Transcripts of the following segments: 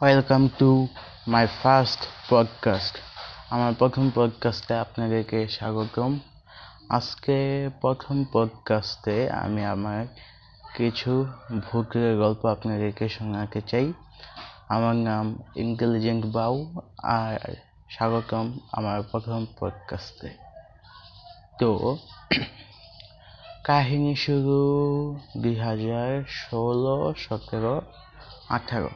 Welcome to my first podcast আমার প্রথম পডকাস্টে আপনাদেরকে স্বাগতম। আজকে প্রথম পডকাস্টে আমি আমার কিছু ভূতের গল্প আপনাদেরকে শোনাতে চাই। আমার নাম ইন্টেলিজেন্ট বাউ আর স্বাগতম আমার প্রথম পডকাস্টে তো, কাহিনী শুরু দুই হাজার ষোলো, সতেরো, আঠারো।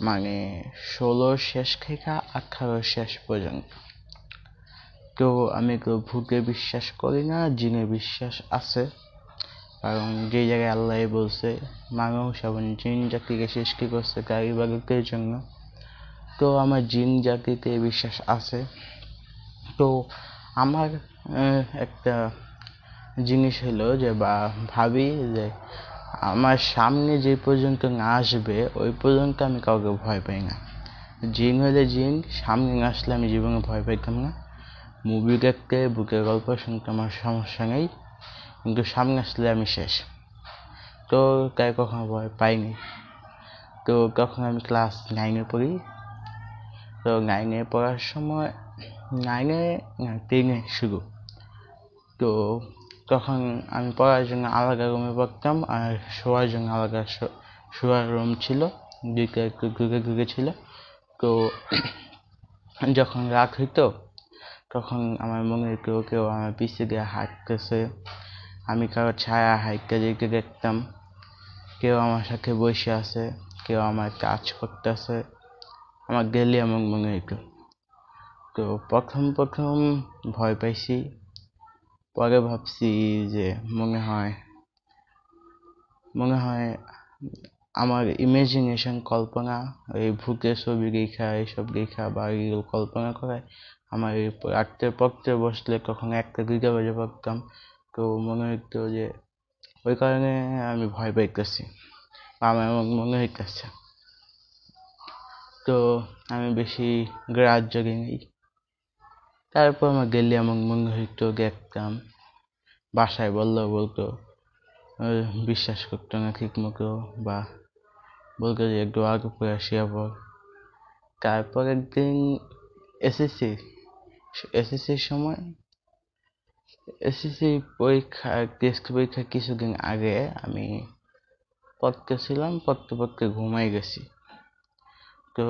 মানে ষোলোর শেষ থেকে আঠারোর শেষ পর্যন্ত। তো আমি কেউ ভূতে বিশ্বাস করি না, জিনে বিশ্বাস আছে। কারণ যে জায়গায় আল্লাহ বলছে, মানুষ এবং জিন জাতিকে সৃষ্টি করছে গাড়ি বাড়িতের জন্য। তো আমার জিন জাতিতে বিশ্বাস আছে। তো আমার একটা জিনিস হলো যে বা ভাবি যে আমার সামনে যে পর্যন্ত না আসবে, ওই পর্যন্ত আমি কাউকে ভয় পাই না। জিন হলে জিন, সামনে না আসলে আমি জীবনে ভয় পাইতাম না। মুভি দেখতে বুকের গল্প শুনতে আমার সমস্যা নেই, কিন্তু সামনে আসলে আমি শেষ। তো তাই কখনো ভয় পাইনি। তো তখন আমি ক্লাস নাইনে পড়ি। তো নাইনে পড়ার সময় নাইনে টেনে শুরু। তো তখন আমি পড়ার জন্য আলাদা রুমে পড়তাম আর শোয়ার জন্য আলাদা শোয়ার রুম ছিল দুইটা একটু ঘুরে ঘুরে ছিল। তো যখন রাত হইতো, তখন আমার মনে কেউ কেউ আমার পিছিয়ে দিয়ে হাঁটতেছে। আমি কারও ছায়া হাইটটা দিকে দেখতাম। কেউ আমার সাথে বসে আছে, কেউ আমার কাজ করতেছে। আমার গেলে আমার মনে হইতো। তো প্রথম প্রথম ভয় পাইছি। পরে ভাবছি যে মনে হয় মনে হয় আমার ইমাজিনেশন কল্পনা, এই ভূতের ছবি রেখা, এইসব রেখা বা এগুলো কল্পনা করায় আমার এই রাত্রে পড়তে বসলে কখন একটা দুইটা বাজে পড়তাম। তো মনে হইতো যে ওই কারণে আমি ভয় পাইতেছি আমার মনে হইতেছে। তো আমি বেশি গ্রাহ্য নেই তারপর আমার গেলে এমন মনে হইতো দেখতাম বাসায় বললেও বলতো বিশ্বাস করতো না ঠিক মতো, বা বলতো যে একটু আগে পরে আসিয়া পর তারপর একদিন এসএসসি এসএসসির সময় এসএসসি পরীক্ষা টেস্ট পরীক্ষা কিছুদিন আগে আমি পড়তেছিলাম পড়তে পড়তে ঘুমাই গেছি। তো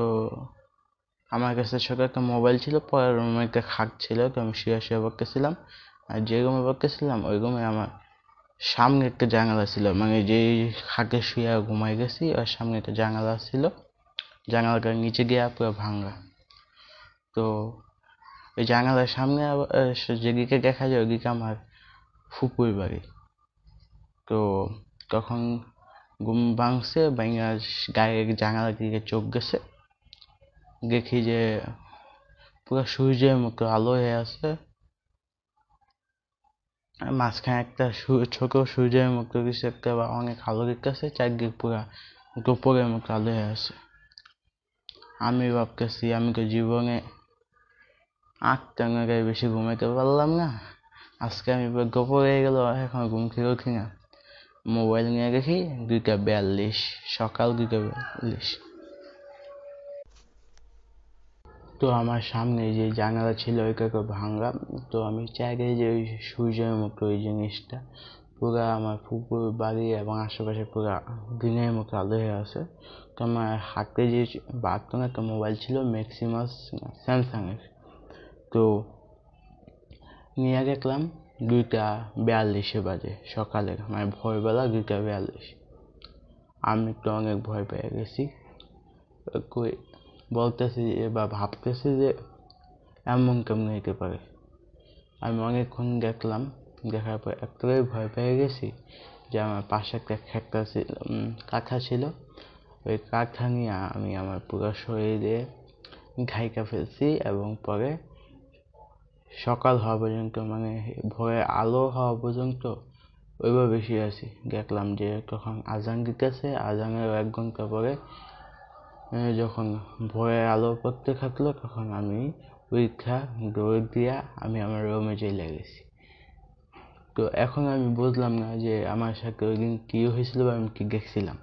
আমার কাছে ছোট একটা মোবাইল ছিল, পরের রুমে একটা খাট ছিল, তো আমি শুয়ে শুয়ে পড়তেছিলাম আর যে রুমে পড়তেছিলাম ওই রুমে আমার সামনে একটা জানালা ছিল। মানে যে খাটে শুয়ে ঘুমাই গেছি আর সামনে একটা জানালা ছিল। জানালাটা নিচে গিয়ে পুরো ভাঙা তো ওই জানালার সামনে যেদিকে দেখা যায় ওদিকে আমার ফুপুর বাড়ি। তো তখন ঘুম ভাঙছে, ভাঙা গায়ে জানালার দিকে চোখ গেছে। দেখি যে পুরো সূর্যের মতো আলো হয়ে আছে। মাঝখানে একটা ছোট সূর্যের মতো কিছু একটা বা অনেক আলো দেখতেছে, চারদিক পুরা গোপরের মতো আলো হয়ে আছে। আমি ভাবতেছি, আমি তো জীবনে আটটা নাগায় বেশি ঘুমাইতে পারলাম না। আজকে আমি গোপর হয়ে গেল এখন ঘুম থেকে উঠি না। মোবাইল নিয়ে দেখি, দুইটা বিয়াল্লিশ, সকাল দুইটা বিয়াল্লিশ। তো আমার সামনে যে জানালা ছিল ওইটাকে ভাঙা তো আমি চাই যে ওই সূর্যের মতো, ওই জিনিসটা পুরা আমার পুকুর, বাড়ি এবং আশেপাশে পুরা দিনের মতো আলো হয়ে আছে। তো আমার হাতে যে বার্তন একটা মোবাইল ছিল, ম্যাক্সিমাস স্যামসাংয়ের। তো নিয়ে দেখলাম দুইটা বিয়াল্লিশে বাজে সকালে। মানে ভোরবেলা দুইটা বিয়াল্লিশ। আমি তো অনেক ভয় পেয়ে গেছি। বলতেছি বা ভাবতেছি যে, এমন কেমন হইতে পারে। আমি অনেকক্ষণ দেখলাম, দেখার পর এতটাই ভয় পেয়ে গেছি যে, আমার পাশে একটা খেটটা ছিল কাঁথা ছিল। ওই কাঁথা নিয়ে আমি আমার পুরো শরীরে ঘাইকা ফেলছি এবং পরে সকাল হওয়া পর্যন্ত মানে ভোরে আলো হওয়া পর্যন্ত ওইভাবে শুয়ে আছি। দেখলাম যে, তখন আজান দিতেছে। আজানের এক ঘণ্টা পরে যখন ভোরের আলো পড়তে থাকল, তখন আমি পরীক্ষা দৌড় দিয়া আমি আমার রুমে চলে গেছি। তো এখন আমি বুঝলাম না যে আমার সাথে ওই দিন কী হয়েছিল বা আমি কী দেখছিলাম।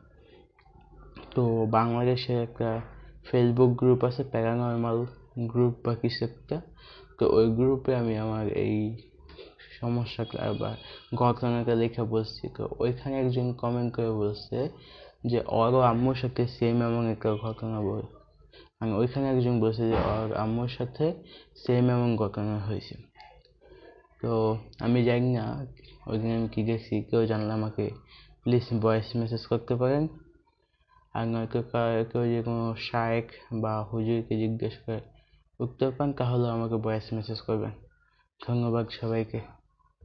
তো বাংলাদেশে একটা ফেসবুক গ্রুপ আছে প্যারানর্মাল গ্রুপ বা কিছু একটা। তো ওই গ্রুপে আমি আমার এই সমস্যাটা বা ঘটনাটা লেখা বলছি। তো ওইখানে একজন কমেন্ট করে বলছে যে ওরও আম্মুর সাথে সেম এমন একটা ঘটনা বল মানে ওইখানে একজন বলছে যে ওর আম্মুর সাথে সেম এমন ঘটনা হয়েছে। তো আমি জানি না ওই দিন আমি কী দেখছি, কেউ জানলে আমাকে প্লিজ ভয়েস মেসেজ করতে পারেন। আর নয়তো কেউ যে কোনো শায়েক বা হুজুরকে জিজ্ঞেস করে উত্তর পান, তাহলে আমাকে ভয়েস মেসেজ করবেন। ধন্যবাদ সবাইকে।